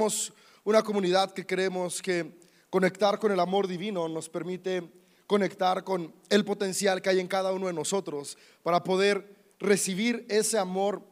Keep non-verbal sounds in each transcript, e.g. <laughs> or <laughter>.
Somos una comunidad que creemos que conectar con el amor divino nos permite conectar con el potencial que hay en cada uno de nosotros para poder recibir ese amor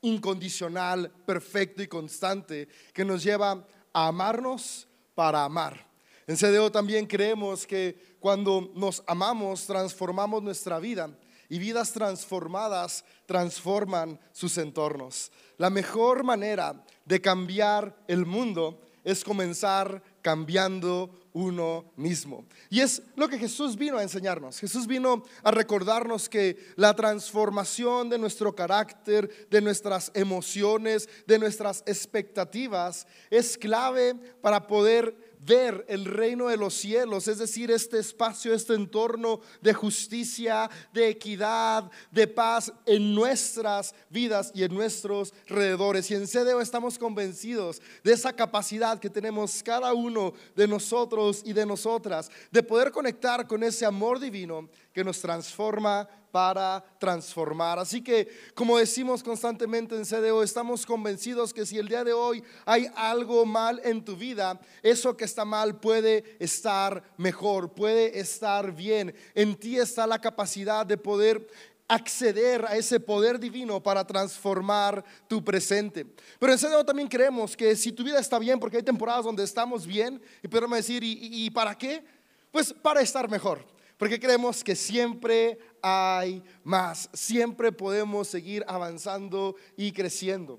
incondicional, perfecto y constante que nos lleva a amarnos para amar. En CDO también creemos que cuando nos amamos transformamos nuestra vida y vidas transformadas transforman sus entornos. La mejor manera de cambiar el mundo es comenzar cambiando uno mismo. Y es lo que Jesús vino a enseñarnos. Jesús vino a recordarnos que la transformación de nuestro carácter, de nuestras emociones, de nuestras expectativas es clave para poder ver el reino de los cielos, es decir, este espacio, este entorno de justicia, de equidad, de paz en nuestras vidas y en nuestros alrededores. Y en CDO estamos convencidos de esa capacidad que tenemos cada uno de nosotros y de nosotras, de poder conectar con ese amor divino que nos transforma para transformar. Así que, como decimos constantemente en CDO, estamos convencidos que si el día de hoy hay algo mal en tu vida, eso que está mal puede estar mejor, puede estar bien. En ti está la capacidad de poder acceder a ese poder divino para transformar tu presente. Pero en CDO también creemos que si tu vida está bien, porque hay temporadas donde estamos bien, y podemos decir, ¿y, y para qué? Pues para estar mejor. Porque creemos que siempre hay más, siempre podemos seguir avanzando y creciendo.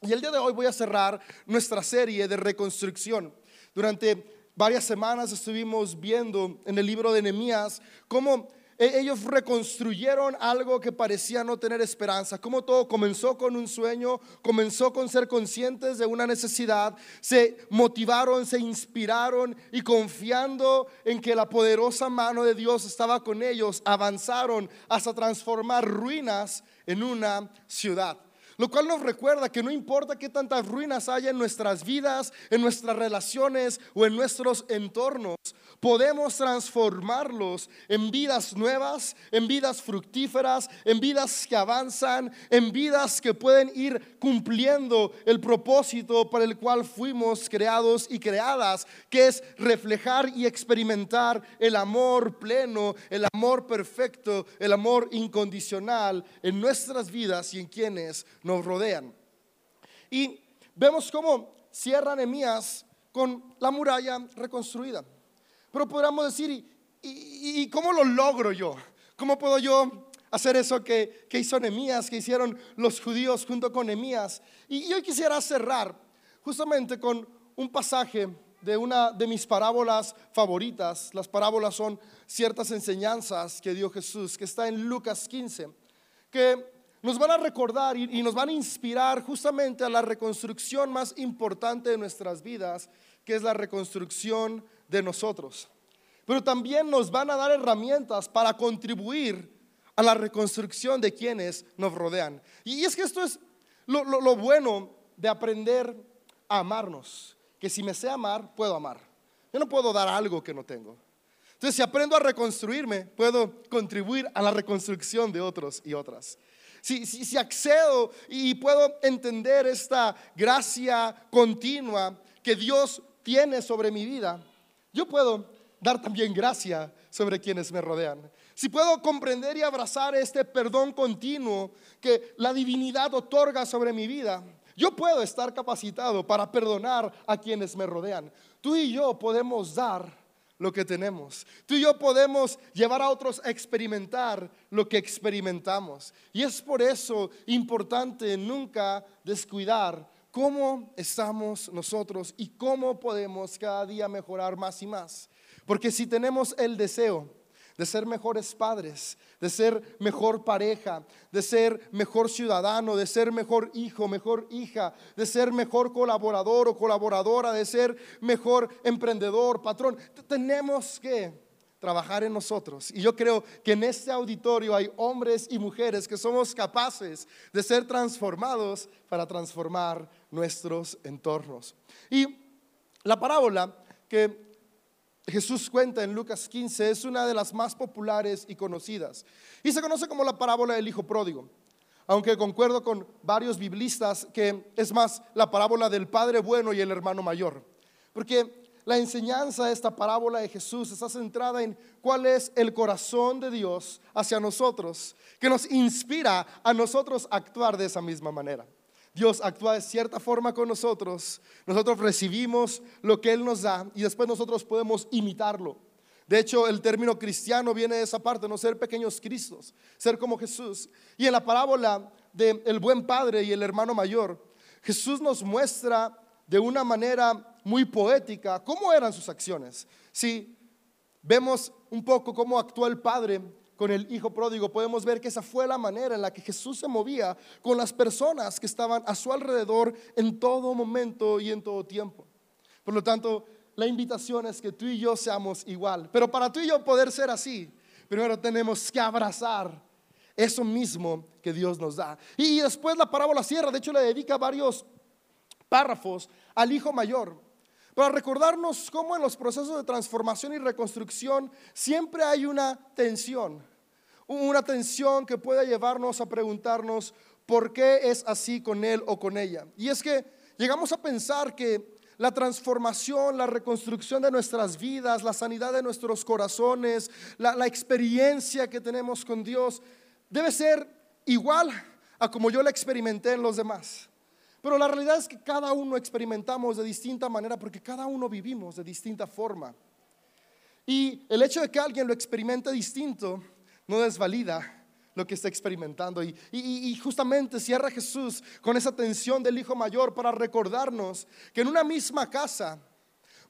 Y el día de hoy voy a cerrar nuestra serie de reconstrucción. Durante varias semanas estuvimos viendo en el libro de Nehemías cómo ellos reconstruyeron algo que parecía no tener esperanza. Como todo comenzó con un sueño, comenzó con ser conscientes de una necesidad, se motivaron, se inspiraron y confiando en que la poderosa mano de Dios estaba con ellos, avanzaron hasta transformar ruinas en una ciudad. Lo cual nos recuerda que no importa qué tantas ruinas haya en nuestras vidas, en nuestras relaciones o en nuestros entornos, podemos transformarlos en vidas nuevas, en vidas fructíferas, en vidas que avanzan, en vidas que pueden ir cumpliendo el propósito para el cual fuimos creados y creadas, que es reflejar y experimentar el amor pleno, el amor perfecto, el amor incondicional en nuestras vidas y en quienes nos rodean. Y vemos cómo cierra Nehemías con la muralla reconstruida. Pero podríamos decir, ¿y, cómo lo logro yo? ¿Cómo puedo yo hacer eso que, que hizo Nehemías, que hicieron los judíos junto con Nehemías? Y yo quisiera cerrar justamente con un pasaje de una de mis parábolas favoritas. Las parábolas son ciertas enseñanzas que dio Jesús, que está en Lucas 15, que nos van a recordar y, nos van a inspirar justamente a la reconstrucción más importante de nuestras vidas, que es la reconstrucción de nosotros. Pero también nos van a dar herramientas para contribuir a la reconstrucción de quienes nos rodean. Y es que esto es lo, lo bueno de aprender a amarnos, que si me sé amar, puedo amar. Yo no puedo dar algo que no tengo. Entonces, si aprendo a reconstruirme, puedo contribuir a la reconstrucción de otros y otras si, accedo y puedo entender esta gracia continua que Dios tiene sobre mi vida, yo puedo dar también gracia sobre quienes me rodean. Si puedo comprender y abrazar este perdón continuo que la divinidad otorga sobre mi vida, yo puedo estar capacitado para perdonar a quienes me rodean. Tú y yo podemos dar lo que tenemos. Tú y yo podemos llevar a otros a experimentar lo que experimentamos. Y es por eso importante nunca descuidar cómo estamos nosotros y cómo podemos cada día mejorar más y más. Porque si tenemos el deseo de ser mejores padres, de ser mejor pareja, de ser mejor ciudadano, de ser mejor hijo, mejor hija, de ser mejor colaborador o colaboradora, de ser mejor emprendedor, patrón. Tenemos que trabajar en nosotros. Y yo creo que en este auditorio hay hombres y mujeres que somos capaces de ser transformados para transformar nuestros entornos. Y la parábola que Jesús cuenta en Lucas 15 es una de las más populares y conocidas. Y se conoce como la parábola del Hijo Pródigo. aunque concuerdo con varios biblistas que es más la parábola del Padre bueno y el hermano mayor. Porque la enseñanza de esta parábola de Jesús está centrada en cuál es el corazón de Dios hacia nosotros, que nos inspira a nosotros actuar de esa misma manera. Dios actúa de cierta forma con nosotros, nosotros recibimos lo que Él nos da y después nosotros podemos imitarlo. De hecho, el término cristiano viene de esa parte, no ser pequeños cristos, ser como Jesús. Y en la parábola del buen padre y el hermano mayor, Jesús nos muestra de una manera muy poética cómo eran sus acciones. Si vemos un poco cómo actuó el padre con el hijo pródigo, podemos ver que esa fue la manera en la que Jesús se movía con las personas que estaban a su alrededor en todo momento y en todo tiempo. Por lo tanto, la invitación es que tú y yo seamos igual. Pero para tú y yo poder ser así, primero tenemos que abrazar eso mismo que Dios nos da. Y después la parábola cierra, de hecho le dedica varios párrafos al hijo mayor para recordarnos cómo en los procesos de transformación y reconstrucción siempre hay una tensión, una tensión que puede llevarnos a preguntarnos por qué es así con él o con ella. Y es que llegamos a pensar que la transformación, la reconstrucción de nuestras vidas, la sanidad de nuestros corazones, la, la, experiencia que tenemos con Dios, debe ser igual a como yo la experimenté en los demás. Pero la realidad es que cada uno experimentamos de distinta manera porque cada uno vivimos de distinta forma. Y el hecho de que alguien lo experimente distinto no desvalida lo que está experimentando. Y, justamente cierra Jesús con esa tensión del hijo mayor para recordarnos que en una misma casa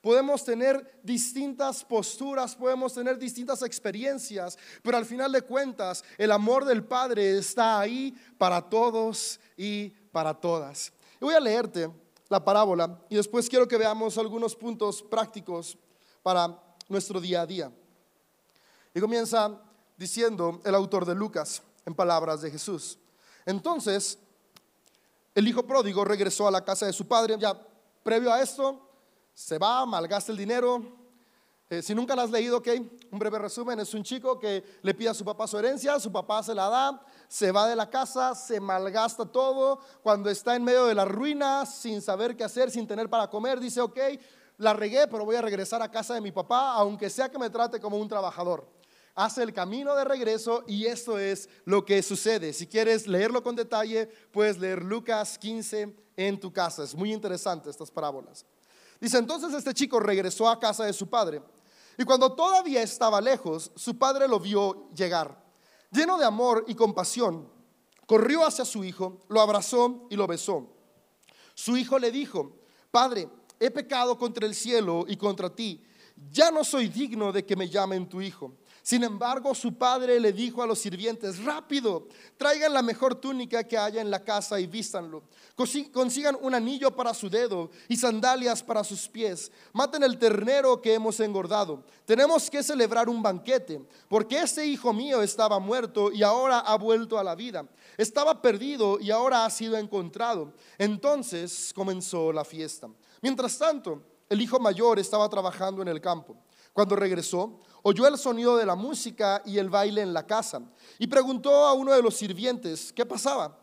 podemos tener distintas posturas, podemos tener distintas experiencias, pero al final de cuentas el amor del Padre está ahí para todos y para todas. Y voy a leerte la parábola y después quiero que veamos algunos puntos prácticos para nuestro día a día. Y comienza diciendo el autor de Lucas en palabras de Jesús. Entonces, el hijo pródigo regresó a la casa de su padre. Ya previo a esto, se va, malgasta el dinero. Eh, si nunca la has leído, ok, un breve resumen, es un chico que le pide a su papá su herencia, su papá se la da, se va de la casa, se malgasta todo, cuando está en medio de la ruina, sin saber qué hacer, sin tener para comer, dice, ok, la regué, pero voy a regresar a casa de mi papá, aunque sea que me trate como un trabajador. Hace el camino de regreso y esto es lo que sucede. Si quieres leerlo con detalle, puedes leer Lucas 15 en tu casa. Es muy interesante estas parábolas. Dice, entonces este chico regresó a casa de su padre. Y cuando todavía estaba lejos, su padre lo vio llegar lleno de amor y compasión, corrió hacia su hijo, lo abrazó y lo besó. Su hijo le dijo, Padre, he pecado contra el cielo y contra ti, ya no soy digno de que me llamen tu hijo. Sin embargo, su padre le dijo a los sirvientes, rápido, traigan la mejor túnica que haya en la casa y vístanlo. Consigan un anillo para su dedo y sandalias para sus pies. Maten el ternero que hemos engordado. Tenemos que celebrar un banquete, porque ese hijo mío estaba muerto y ahora ha vuelto a la vida. Estaba perdido y ahora ha sido encontrado. Entonces comenzó la fiesta. Mientras tanto, el hijo mayor estaba trabajando en el campo. Cuando regresó, oyó el sonido de la música y el baile en la casa y preguntó a uno de los sirvientes, ¿qué pasaba?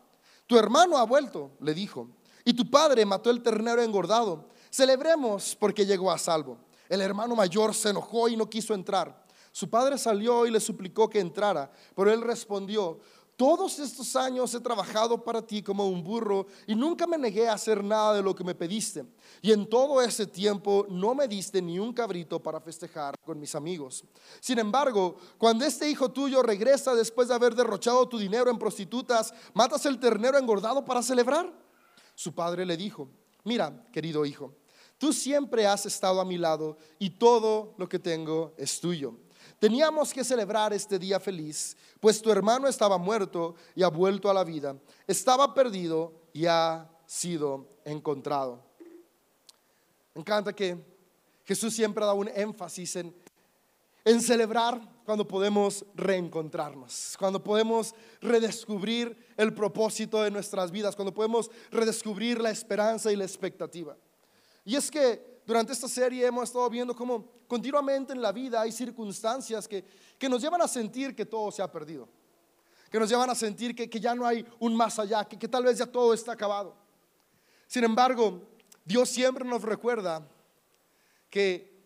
Tu hermano ha vuelto, le dijo, y tu padre mató el ternero engordado. Celebremos porque llegó a salvo. El hermano mayor se enojó y no quiso entrar. Su padre salió y le suplicó que entrara, pero él respondió, todos estos años he trabajado para ti como un burro y nunca me negué a hacer nada de lo que me pediste. Y en todo ese tiempo no me diste ni un cabrito para festejar con mis amigos. Sin embargo, cuando este hijo tuyo regresa después de haber derrochado tu dinero en prostitutas, ¿matas el ternero engordado para celebrar? Su padre le dijo, mira, querido hijo, tú siempre has estado a mi lado y todo lo que tengo es tuyo. Teníamos que celebrar este día feliz, pues tu hermano estaba muerto y ha vuelto a la vida. Estaba perdido y ha sido encontrado. Me encanta que Jesús siempre da un énfasis en, en celebrar cuando podemos reencontrarnos, cuando podemos redescubrir el propósito de nuestras vidas, cuando podemos redescubrir la esperanza y la expectativa. Y es que durante esta serie hemos estado viendo cómo continuamente en la vida hay circunstancias que, que nos llevan a sentir que todo se ha perdido. que nos llevan a sentir que, ya no hay un más allá, que, que tal vez ya todo está acabado. Sin embargo, Dios siempre nos recuerda que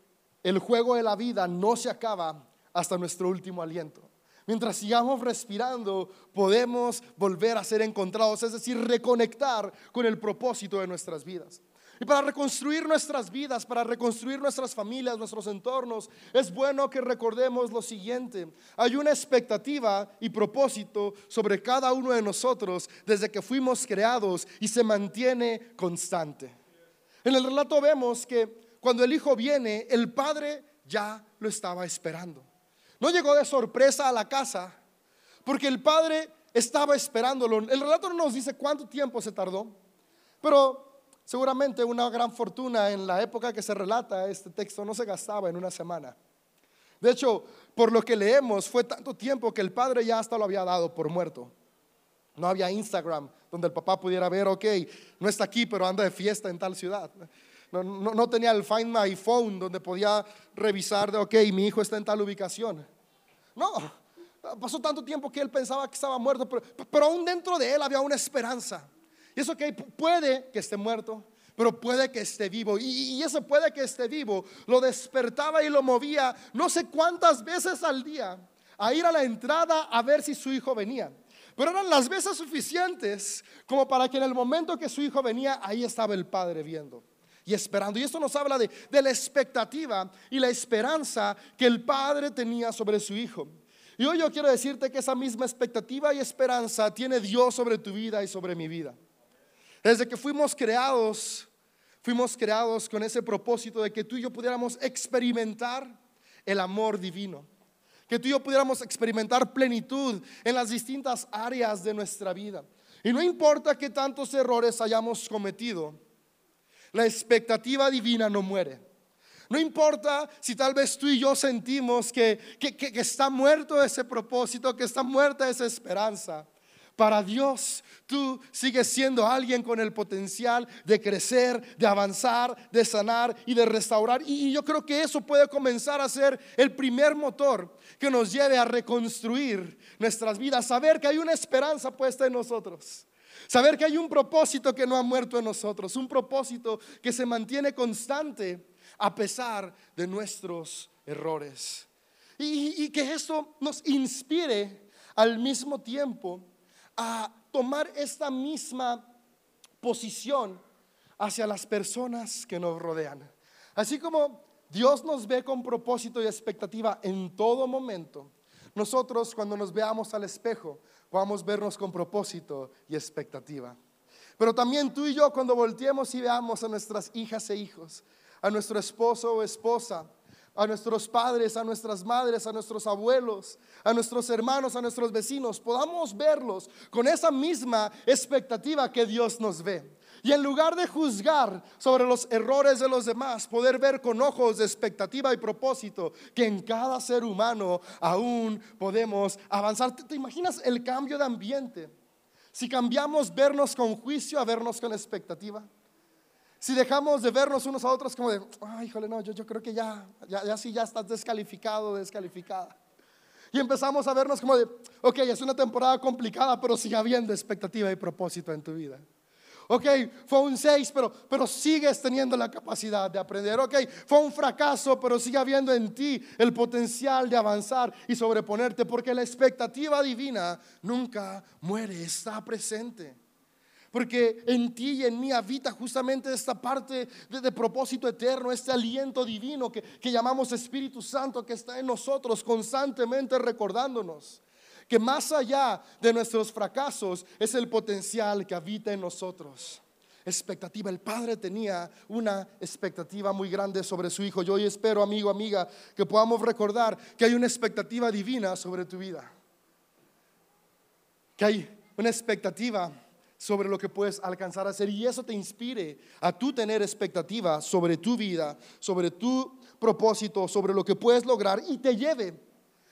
el juego de la vida no se acaba hasta nuestro último aliento. Mientras sigamos respirando, podemos volver a ser encontrados, es decir, reconectar con el propósito de nuestras vidas. Y para reconstruir nuestras vidas, para reconstruir nuestras familias, nuestros entornos, es bueno que recordemos lo siguiente. Hay una expectativa y propósito sobre cada uno de nosotros desde que fuimos creados y se mantiene constante. En el relato vemos que cuando el hijo viene, el padre ya lo estaba esperando. No llegó de sorpresa a la casa, porque el padre estaba esperándolo. El relato no nos dice cuánto tiempo se tardó, pero Seguramente una gran fortuna en la época que se relata este texto no se gastaba en una semana. De hecho, por lo que leemos, fue tanto tiempo que el padre ya hasta lo había dado por muerto. No había Instagram donde el papá pudiera ver, ok, no está aquí, pero anda de fiesta en tal ciudad. No, tenía el Find My Phone donde podía revisar de, ok, mi hijo está en tal ubicación. No, pasó tanto tiempo que él pensaba que estaba muerto, pero, pero aún dentro de él había una esperanza. Y eso que puede que esté muerto, pero puede que esté vivo. Y, ese puede que esté vivo lo despertaba y lo movía no sé cuántas veces al día a ir a la entrada a ver si su hijo venía. Pero eran las veces suficientes como para que en el momento que su hijo venía, ahí estaba el padre viendo y esperando. Y esto nos habla de, de la expectativa y la esperanza que el padre tenía sobre su hijo. Y hoy yo quiero decirte que esa misma expectativa y esperanza tiene Dios sobre tu vida y sobre mi vida. Desde que fuimos creados, fuimos creados con ese propósito de que tú y yo pudiéramos experimentar el amor divino. Que tú y yo pudiéramos experimentar plenitud en las distintas áreas de nuestra vida. Y no importa qué tantos errores hayamos cometido, la expectativa divina no muere. No importa si tal vez tú y yo sentimos que, que, que, está muerto ese propósito, que está muerta esa esperanza. Para Dios, tú sigues siendo alguien con el potencial de crecer, de avanzar, de sanar y de restaurar. Y yo creo que eso puede comenzar a ser el primer motor que nos lleve a reconstruir nuestras vidas, saber que hay una esperanza puesta en nosotros. Saber que hay un propósito que no ha muerto en nosotros, un propósito que se mantiene constante a pesar de nuestros errores. Y, que esto nos inspire al mismo tiempo a tomar esta misma posición hacia las personas que nos rodean. Así como Dios nos ve con propósito y expectativa en todo momento, nosotros cuando nos veamos al espejo a vernos con propósito y expectativa. Pero también tú y yo cuando volteemos y veamos a nuestras hijas e hijos, a nuestro esposo o esposa, a nuestros padres, a nuestras madres, a nuestros abuelos, a nuestros hermanos, a nuestros vecinos, podamos verlos con esa misma expectativa que Dios nos ve. Y en lugar de juzgar sobre los errores de los demás, poder ver con ojos de expectativa y propósito que en cada ser humano aún podemos avanzar. ¿Te, imaginas el cambio de ambiente? Si cambiamos vernos con juicio a vernos con expectativa. Si dejamos de vernos unos a otros como de, ay, híjole, no, yo, yo creo que ya, ya, ya sí, ya estás descalificado, descalificada. Y empezamos a vernos como de, ok, es una temporada complicada, pero sigue habiendo expectativa y propósito en tu vida. Ok, fue un 6, pero, pero sigues teniendo la capacidad de aprender. Ok, fue un fracaso, pero sigue habiendo en ti el potencial de avanzar y sobreponerte, porque la expectativa divina nunca muere, está presente. Porque en ti y en mí habita justamente esta parte de, propósito eterno, este aliento divino que, que llamamos Espíritu Santo que está en nosotros constantemente recordándonos que más allá de nuestros fracasos es el potencial que habita en nosotros. Expectativa. El padre tenía una expectativa muy grande sobre su hijo. Yo hoy espero, amigo, amiga, que podamos recordar que hay una expectativa divina sobre tu vida. Que hay una expectativa sobre lo que puedes alcanzar a hacer y eso te inspire a tú tener expectativa sobre tu vida, sobre tu propósito, sobre lo que puedes lograr y te lleve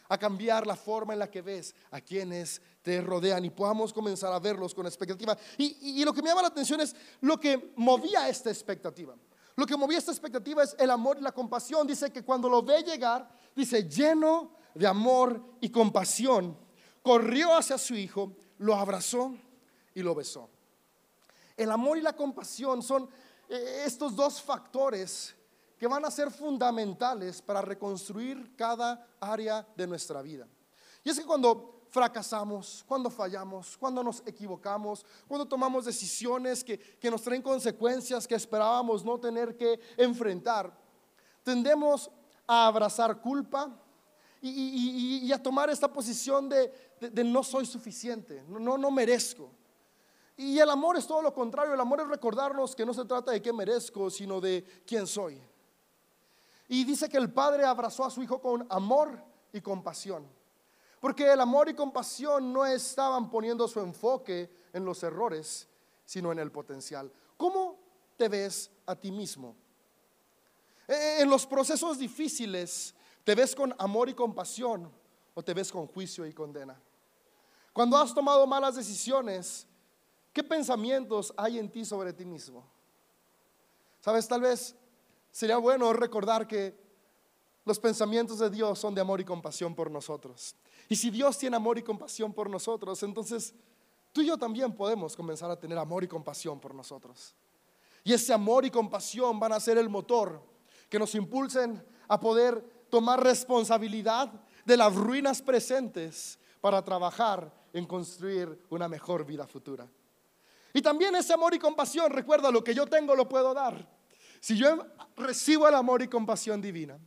a cambiar la forma en la que ves a quienes te rodean y podamos comenzar a verlos con expectativa. Y, y lo que me llama la atención es lo que movía esta expectativa. Lo que movía esta expectativa es el amor y la compasión. Dice que cuando lo ve llegar, dice lleno de amor y compasión corrió hacia su hijo, lo abrazó y lo besó. El amor y la compasión son eh, estos dos factores que van a ser fundamentales para reconstruir cada área de nuestra vida. Y es que cuando fracasamos, cuando fallamos, cuando nos equivocamos, cuando tomamos decisiones que, que nos traen consecuencias que esperábamos no tener que enfrentar, tendemos a abrazar culpa y, a tomar esta posición de, no soy suficiente, no, no merezco. Y el amor es todo lo contrario, el amor es recordarnos que no se trata de qué merezco, sino de quién soy. Y dice que el Padre abrazó a su Hijo con amor y compasión. Porque el amor y compasión no estaban poniendo su enfoque en los errores, sino en el potencial. ¿Cómo te ves a ti mismo? Eh, en los procesos difíciles, ¿te ves con amor y compasión o te ves con juicio y condena? Cuando has tomado malas decisiones, ¿qué pensamientos hay en ti sobre ti mismo? Sabes, tal vez sería bueno recordar que los pensamientos de Dios son de amor y compasión por nosotros. Y si Dios tiene amor y compasión por nosotros, entonces tú y yo también podemos comenzar a tener amor y compasión por nosotros. Y ese amor y compasión van a ser el motor que nos impulsen a poder tomar responsabilidad de las ruinas presentes para trabajar en construir una mejor vida futura. Y también ese amor y compasión, recuerda, lo que yo tengo lo puedo dar. Si yo recibo el amor y compasión divina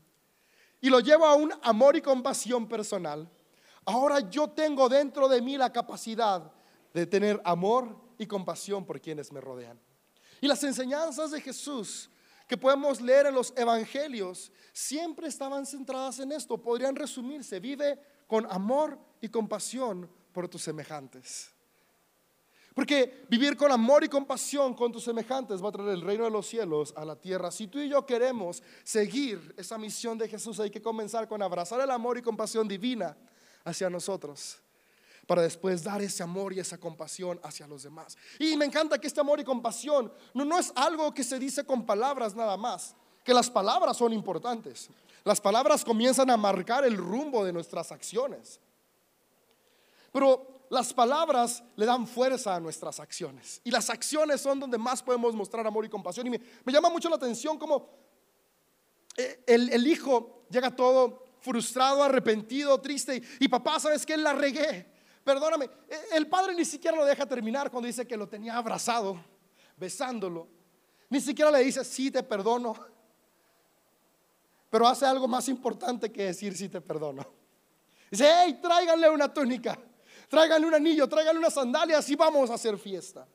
y lo llevo a un amor y compasión personal, ahora yo tengo dentro de mí la capacidad de tener amor y compasión por quienes me rodean. Y las enseñanzas de Jesús que podemos leer en los evangelios siempre estaban centradas en esto. Podrían resumirse, vive con amor y compasión por tus semejantes. Porque vivir con amor y compasión con tus semejantes va a traer el reino de los cielos a la tierra. Si tú y yo queremos seguir esa misión de Jesús, hay que comenzar con abrazar el amor y compasión divina hacia nosotros para después dar ese amor y esa compasión hacia los demás. Y me encanta que este amor y compasión no, no es algo que se dice con palabras nada más, que las palabras son importantes. Las palabras comienzan a marcar el rumbo de nuestras acciones. Pero las palabras le dan fuerza a nuestras acciones. Y las acciones son donde más podemos mostrar amor y compasión. Y me, llama mucho la atención como eh, el, hijo llega todo frustrado, arrepentido, triste. Y, papá, ¿sabes que La regué. Perdóname, e, el padre ni siquiera lo deja terminar cuando dice que lo tenía abrazado, besándolo. Ni siquiera le dice, sí, te perdono. Pero hace algo más importante que decir, sí, te perdono. Dice, hey, tráiganle una túnica, tráiganle un anillo, tráiganle unas sandalias y vamos a hacer fiesta.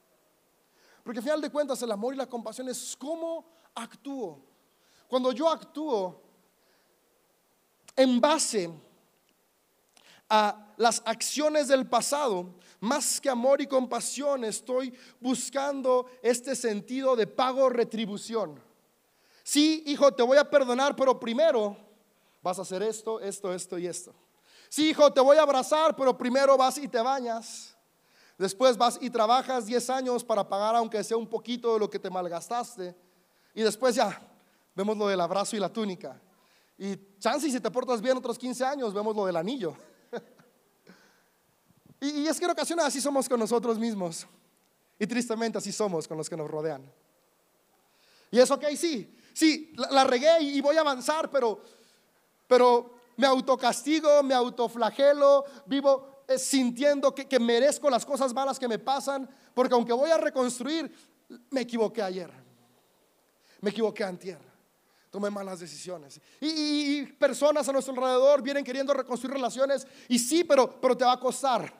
Porque al final de cuentas el amor y la compasión es cómo actúo. Cuando yo actúo en base a las acciones del pasado, más que amor y compasión, estoy buscando este sentido de pago retribución. Sí, hijo, te voy a perdonar, pero primero vas a hacer esto, esto, esto y esto. Sí, hijo, te voy a abrazar, pero primero vas y te bañas. Después vas y trabajas 10 años para pagar aunque sea un poquito de lo que te malgastaste. Y después ya vemos lo del abrazo y la túnica. Y chance si te portas bien otros 15 años, vemos lo del anillo. <laughs> Y, es que en ocasiones así somos con nosotros mismos. Y tristemente así somos con los que nos rodean. Y es ok, sí, sí, la, regué y, voy a avanzar, pero, pero me autocastigo, me autoflagelo, vivo eh, sintiendo que, que merezco las cosas malas que me pasan, porque aunque voy a reconstruir, me equivoqué ayer, me equivoqué antier tomé malas decisiones. Y, personas a nuestro alrededor vienen queriendo reconstruir relaciones y sí, pero, pero te va a costar.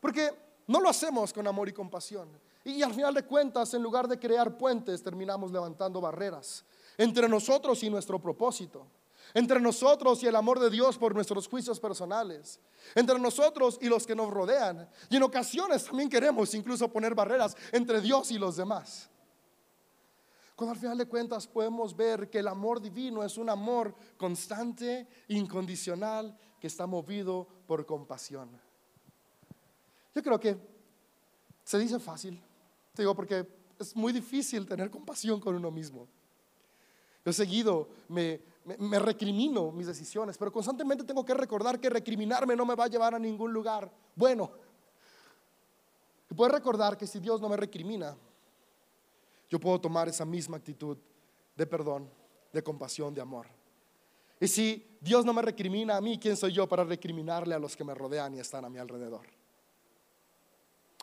Porque no lo hacemos con amor y compasión. Y al final de cuentas, en lugar de crear puentes, terminamos levantando barreras entre nosotros y nuestro propósito. Entre nosotros y el amor de Dios por nuestros juicios personales. Entre nosotros y los que nos rodean. Y en ocasiones también queremos incluso poner barreras entre Dios y los demás. Cuando al final de cuentas podemos ver que el amor divino es un amor constante, incondicional, que está movido por compasión. Yo creo que se dice fácil, te digo, porque es muy difícil tener compasión con uno mismo. Yo seguido me, me, recrimino mis decisiones, pero constantemente tengo que recordar que recriminarme no me va a llevar a ningún lugar bueno. Y puedo recordar que si Dios no me recrimina, yo puedo tomar esa misma actitud de perdón, de compasión, de amor. Y si Dios no me recrimina a mí, ¿quién soy yo para recriminarle a los que me rodean y están a mi alrededor?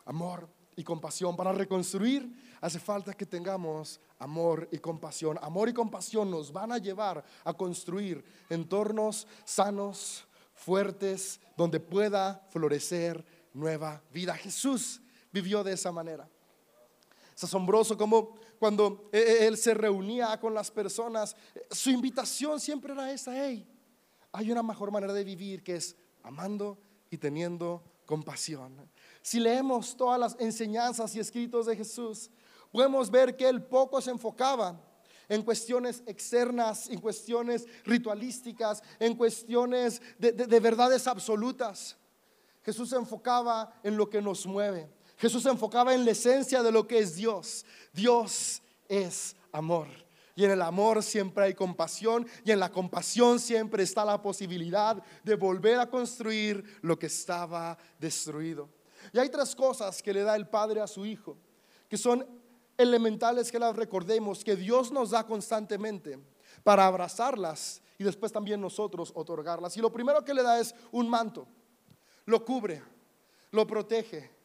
Amor y compasión. Para reconstruir hace falta que tengamos amor y compasión. Amor y compasión nos van a llevar a construir entornos sanos, fuertes, donde pueda florecer nueva vida. Jesús vivió de esa manera. Es asombroso como cuando e, e, él se reunía con las personas, su invitación siempre era esa, hey, hay una mejor manera de vivir que es amando y teniendo compasión. Si leemos todas las enseñanzas y escritos de Jesús, podemos ver que él poco se enfocaba en cuestiones externas, en cuestiones ritualísticas, en cuestiones de, de verdades absolutas. Jesús se enfocaba en lo que nos mueve. Jesús se enfocaba en la esencia de lo que es Dios. Dios es amor. Y en el amor siempre hay compasión y en la compasión siempre está la posibilidad de volver a construir lo que estaba destruido. Y hay tres cosas que le da el Padre a su Hijo, que son elementales que las recordemos, que Dios nos da constantemente para abrazarlas y después también nosotros otorgarlas. Y lo primero que le da es un manto, lo cubre, lo protege,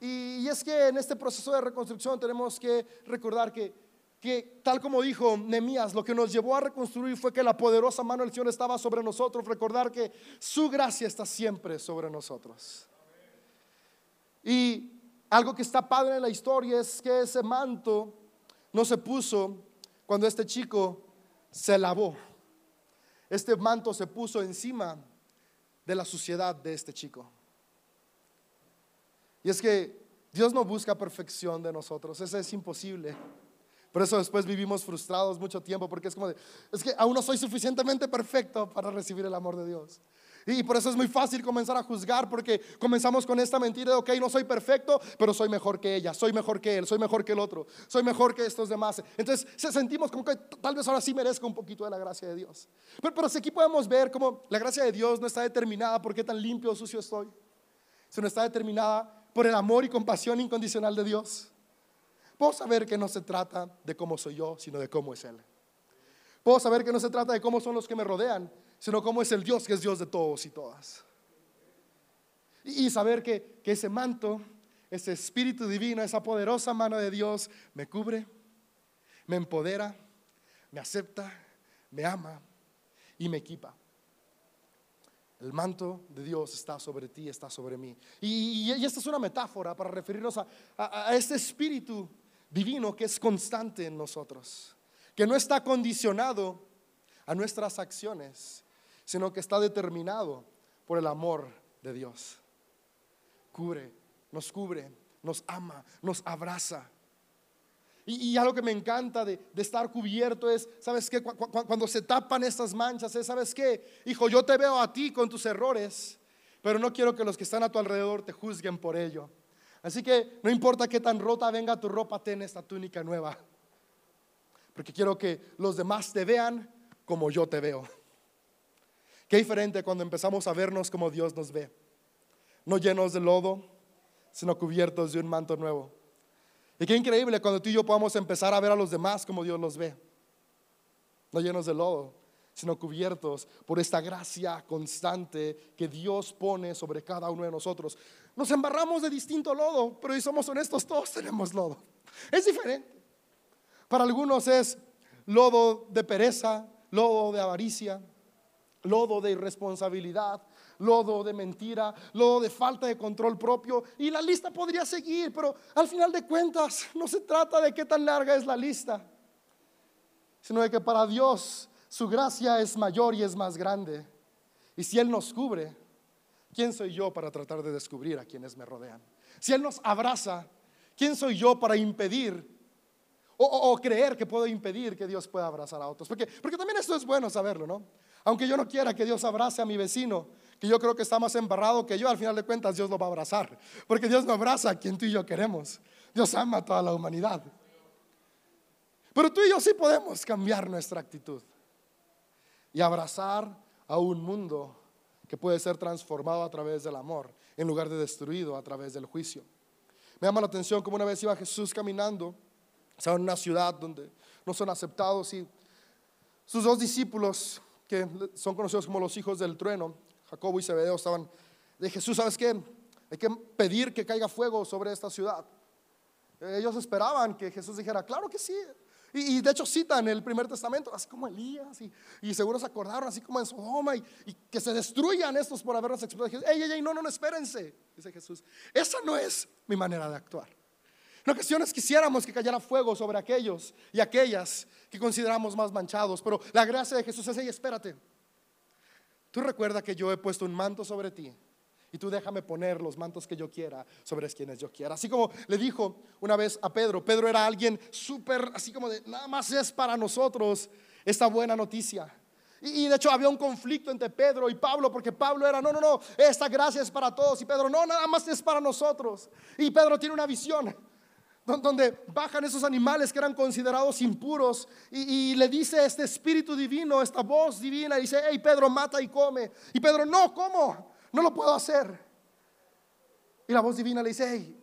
y, es que en este proceso de reconstrucción tenemos que recordar que, que, tal como dijo Nemías, lo que nos llevó a reconstruir fue que la poderosa mano del Señor estaba sobre nosotros. Recordar que su gracia está siempre sobre nosotros. Y algo que está padre en la historia es que ese manto no se puso cuando este chico se lavó. Este manto se puso encima de la suciedad de este chico. Y es que Dios no busca perfección de nosotros, eso es imposible. Por eso después vivimos frustrados mucho tiempo, porque es como de, es que aún no soy suficientemente perfecto para recibir el amor de Dios. Y por eso es muy fácil comenzar a juzgar, porque comenzamos con esta mentira de, ok, no soy perfecto, pero soy mejor que ella, soy mejor que él, soy mejor que el otro, soy mejor que estos demás. Entonces sentimos como que tal vez ahora sí merezco un poquito de la gracia de Dios. Pero, pero aquí podemos ver como la gracia de Dios no está determinada por qué tan limpio o sucio estoy, sino está determinada por el amor y compasión incondicional de Dios, puedo saber que no se trata de cómo soy yo, sino de cómo es Él. Puedo saber que no se trata de cómo son los que me rodean, sino cómo es el Dios que es Dios de todos y todas. Y, saber que, que ese manto, ese espíritu divino, esa poderosa mano de Dios me cubre, me empodera, me acepta, me ama y me equipa. El manto de Dios está sobre ti, está sobre mí. Y, esta es una metáfora para referirnos a, a, este espíritu divino que es constante en nosotros, que no está condicionado a nuestras acciones, sino que está determinado por el amor de Dios. Cubre, nos cubre, nos ama, nos abraza y, algo que me encanta de, estar cubierto es, ¿sabes qué? cuando se tapan estas manchas, es, ¿sabes qué? Hijo, yo te veo a ti con tus errores, pero no quiero que los que están a tu alrededor te juzguen por ello. Así que no importa qué tan rota venga tu ropa, ten esta túnica nueva. Porque quiero que los demás te vean como yo te veo. Qué diferente cuando empezamos a vernos como Dios nos ve. No llenos de lodo, sino cubiertos de un manto nuevo. Y qué increíble cuando tú y yo podamos empezar a ver a los demás como Dios los ve. No llenos de lodo, sino cubiertos por esta gracia constante que Dios pone sobre cada uno de nosotros. Nos embarramos de distinto lodo, pero si somos honestos, todos tenemos lodo. Es diferente. Para algunos es lodo de pereza, lodo de avaricia, lodo de irresponsabilidad, lodo de mentira, lodo de falta de control propio. Y la lista podría seguir, pero al final de cuentas <laughs> no se trata de qué tan larga es la lista, sino de que para Dios su gracia es mayor y es más grande. Y si Él nos cubre, ¿quién soy yo para tratar de descubrir a quienes me rodean? Si Él nos abraza, ¿quién soy yo para impedir o, creer que puedo impedir que Dios pueda abrazar a otros? Porque, también esto es bueno saberlo, ¿no? Aunque yo no quiera que Dios abrace a mi vecino, que yo creo que está más embarrado que yo, al final de cuentas Dios lo va a abrazar. Porque Dios no abraza a quien tú y yo queremos. Dios ama a toda la humanidad. Pero tú y yo sí podemos cambiar nuestra actitud. y abrazar a un mundo que puede ser transformado a través del amor, en lugar de destruido a través del juicio. Me llama la atención como una vez iba Jesús caminando, estaba en una ciudad donde no son aceptados y sus dos discípulos, que son conocidos como los hijos del trueno, Jacobo y Zebedeo, estaban de Jesús, ¿sabes qué? Hay que pedir que caiga fuego sobre esta ciudad. Ellos esperaban que Jesús dijera, claro que sí, y, de hecho citan el primer testamento, así como Elías, y, seguro se acordaron, así como en Sodoma, y, y que se destruyan estos por habernos explotado. Ey, ey, ey, no, no, no, espérense, dice Jesús. Esa no es mi manera de actuar. En ocasiones quisiéramos que cayera fuego sobre aquellos y aquellas que consideramos más manchados, pero la gracia de Jesús es, ey, espérate. Tú recuerda que yo he puesto un manto sobre ti y tú déjame poner los mantos que yo quiera sobre quienes yo quiera. Así como le dijo una vez a Pedro, Pedro era alguien súper, así como de, nada más es para nosotros esta buena noticia. Y, de hecho había un conflicto entre Pedro y Pablo, porque Pablo era, no, no, no, esta gracia es para todos. Y Pedro, no, nada más es para nosotros. Y Pedro tiene una visión donde bajan esos animales que eran considerados impuros y, le dice este espíritu divino, esta voz divina, dice, hey Pedro, mata y come. Y Pedro, no, ¿cómo? no lo puedo hacer. Y la voz divina le dice, hey,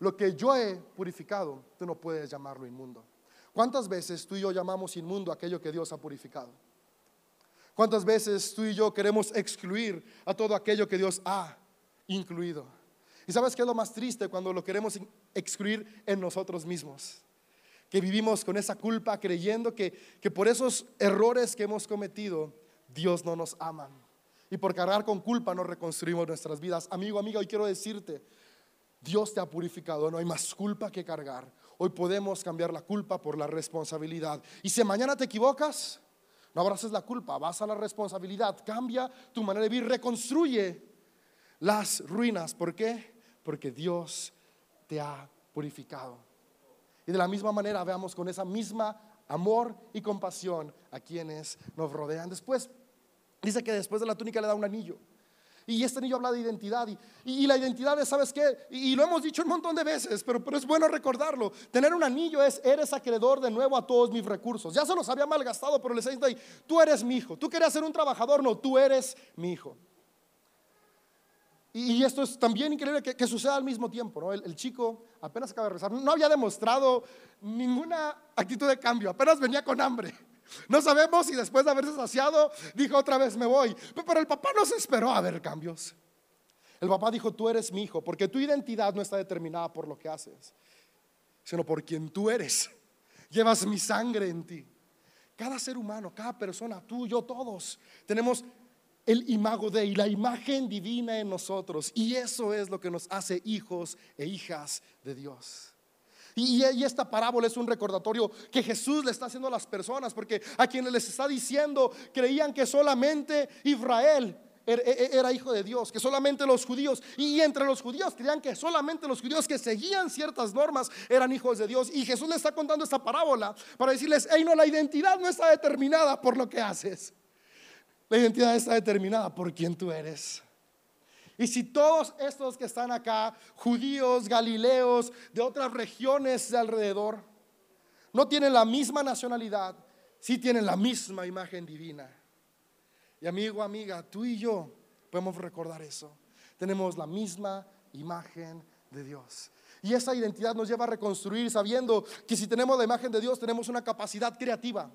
lo que yo he purificado, tú no puedes llamarlo inmundo. ¿Cuántas veces tú y yo llamamos inmundo aquello que Dios ha purificado? ¿Cuántas veces tú y yo queremos excluir a todo aquello que Dios ha incluido? ¿Y sabes qué es lo más triste cuando lo queremos excluir en nosotros mismos? Que vivimos con esa culpa creyendo que, que por esos errores que hemos cometido, Dios no nos ama. Y por cargar con culpa no reconstruimos nuestras vidas. Amigo, amiga, hoy quiero decirte, Dios te ha purificado, no hay más culpa que cargar. Hoy podemos cambiar la culpa por la responsabilidad. Y si mañana te equivocas, no abraces la culpa, vas a la responsabilidad, cambia tu manera de vivir, reconstruye las ruinas. ¿Por qué? Porque Dios te ha purificado. Y de la misma manera veamos con esa misma amor y compasión a quienes nos rodean. Después Dice que después de la túnica le da un anillo. Y este anillo habla de identidad. Y, la identidad es, ¿sabes qué? Y, lo hemos dicho un montón de veces, pero, es bueno recordarlo. Tener un anillo es, eres acreedor de nuevo a todos mis recursos. Ya se los había malgastado, pero les dice, tú eres mi hijo. Tú querías ser un trabajador, no, tú eres mi hijo. Y, esto es también increíble que, que suceda al mismo tiempo. ¿no? El, chico apenas acaba de rezar, no había demostrado ninguna actitud de cambio, apenas venía con hambre. No sabemos si después de haberse saciado dijo otra vez me voy. Pero el papá no se esperó a ver cambios. El papá dijo, tú eres mi hijo, porque tu identidad no está determinada por lo que haces, sino por quien tú eres. Llevas mi sangre en ti. Cada ser humano, cada persona, tú, yo, todos, tenemos el imago de y la imagen divina en nosotros. Y eso es lo que nos hace hijos e hijas de Dios. Y, esta parábola es un recordatorio que Jesús le está haciendo a las personas, porque a quienes les está diciendo creían que solamente Israel er, e, e, era hijo de Dios, que solamente los judíos, y entre los judíos creían que solamente los judíos que seguían ciertas normas eran hijos de Dios. Y Jesús le está contando esta parábola para decirles, hey, no, la identidad no está determinada por lo que haces. La identidad está determinada por quien tú eres. Y si todos estos que están acá, judíos, galileos, de otras regiones de alrededor, no tienen la misma nacionalidad, sí tienen la misma imagen divina. Y amigo, amiga, tú y yo podemos recordar eso. Tenemos la misma imagen de Dios. Y esa identidad nos lleva a reconstruir sabiendo que si tenemos la imagen de Dios tenemos una capacidad creativa.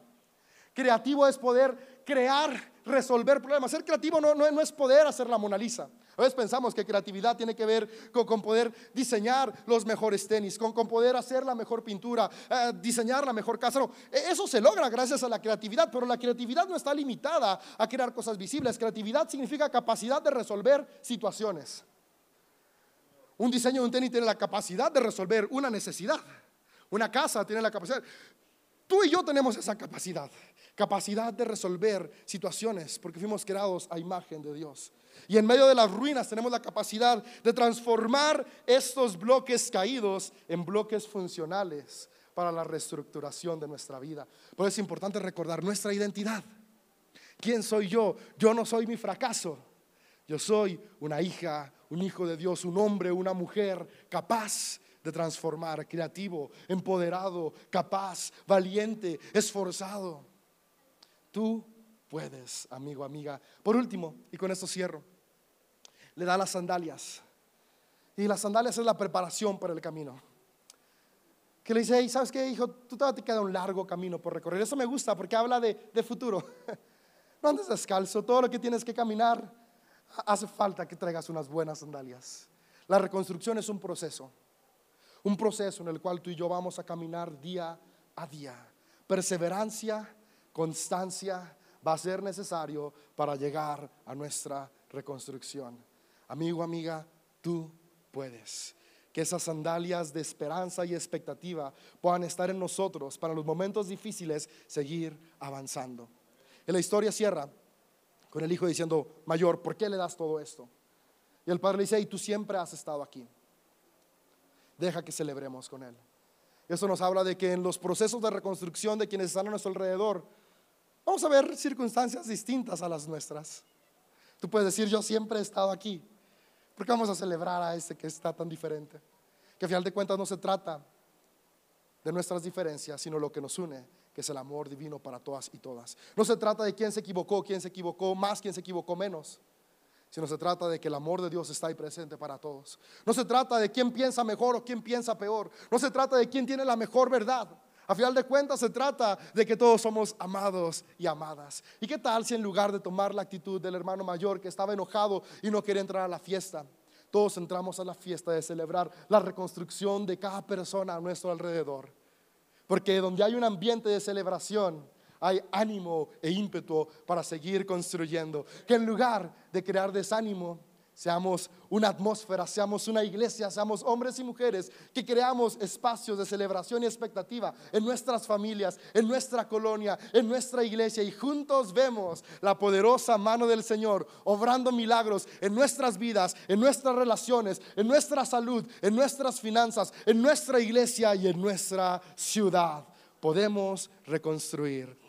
Creativo es poder crear, resolver problemas. Ser creativo no, no, es poder hacer la Mona Lisa. A veces pensamos que creatividad tiene que ver con, poder diseñar los mejores tenis, con, poder hacer la mejor pintura, eh, diseñar la mejor casa. E, eso se logra gracias a la creatividad, pero la creatividad no está limitada a crear cosas visibles. Creatividad significa capacidad de resolver situaciones. Un diseño de un tenis tiene la capacidad de resolver una necesidad. Una casa tiene la capacidad. Tú y yo tenemos esa capacidad, capacidad de resolver situaciones, porque fuimos creados a imagen de Dios. Y en medio de las ruinas tenemos la capacidad de transformar estos bloques caídos en bloques funcionales para la reestructuración de nuestra vida. Por eso es importante recordar nuestra identidad. ¿Quién soy yo? Yo no soy mi fracaso. Yo soy una hija, un hijo de Dios, un hombre, una mujer capaz de transformar, creativo, empoderado, capaz, valiente, esforzado. Tú puedes, amigo, amiga. Por último, y con esto cierro, le da las sandalias. Y las sandalias es la preparación para el camino. Que le dice, ¿sabes qué, hijo? Tú todavía te queda un largo camino por recorrer. Eso me gusta porque habla de, de futuro. <laughs> No andes descalzo, todo lo que tienes que caminar, hace falta que traigas unas buenas sandalias. La reconstrucción es un proceso, un proceso en el cual tú y yo vamos a caminar día a día. Perseverancia, constancia va a ser necesario para llegar a nuestra reconstrucción. Amigo, amiga, tú puedes. Que esas sandalias de esperanza y expectativa puedan estar en nosotros para los momentos difíciles seguir avanzando. En la historia cierra con el hijo diciendo, mayor, ¿por qué le das todo esto? Y el padre le dice, y tú siempre has estado aquí. Deja que celebremos con él. Eso nos habla de que en los procesos de reconstrucción de quienes están a nuestro alrededor, vamos a ver circunstancias distintas a las nuestras. Tú puedes decir, yo siempre he estado aquí. ¿Por qué vamos a celebrar a este que está tan diferente? Que a final de cuentas no se trata de nuestras diferencias, sino lo que nos une, que es el amor divino para todas y todas. No se trata de quién se equivocó, quién se equivocó más, quién se equivocó menos, sino se trata de que el amor de Dios está ahí presente para todos. No se trata de quién piensa mejor o quién piensa peor. No se trata de quién tiene la mejor verdad. A final de cuentas se trata de que todos somos amados y amadas. ¿Y qué tal si en lugar de tomar la actitud del hermano mayor que estaba enojado y no quería entrar a la fiesta, todos entramos a la fiesta de celebrar la reconstrucción de cada persona a nuestro alrededor? Porque donde hay un ambiente de celebración, hay ánimo e ímpetu para seguir construyendo. Que en lugar de crear desánimo, seamos una atmósfera, seamos una iglesia, seamos hombres y mujeres que creamos espacios de celebración y expectativa en nuestras familias, en nuestra colonia, en nuestra iglesia y juntos vemos la poderosa mano del Señor obrando milagros en nuestras vidas, en nuestras relaciones, en nuestra salud, en nuestras finanzas, en nuestra iglesia y en nuestra ciudad. Podemos reconstruir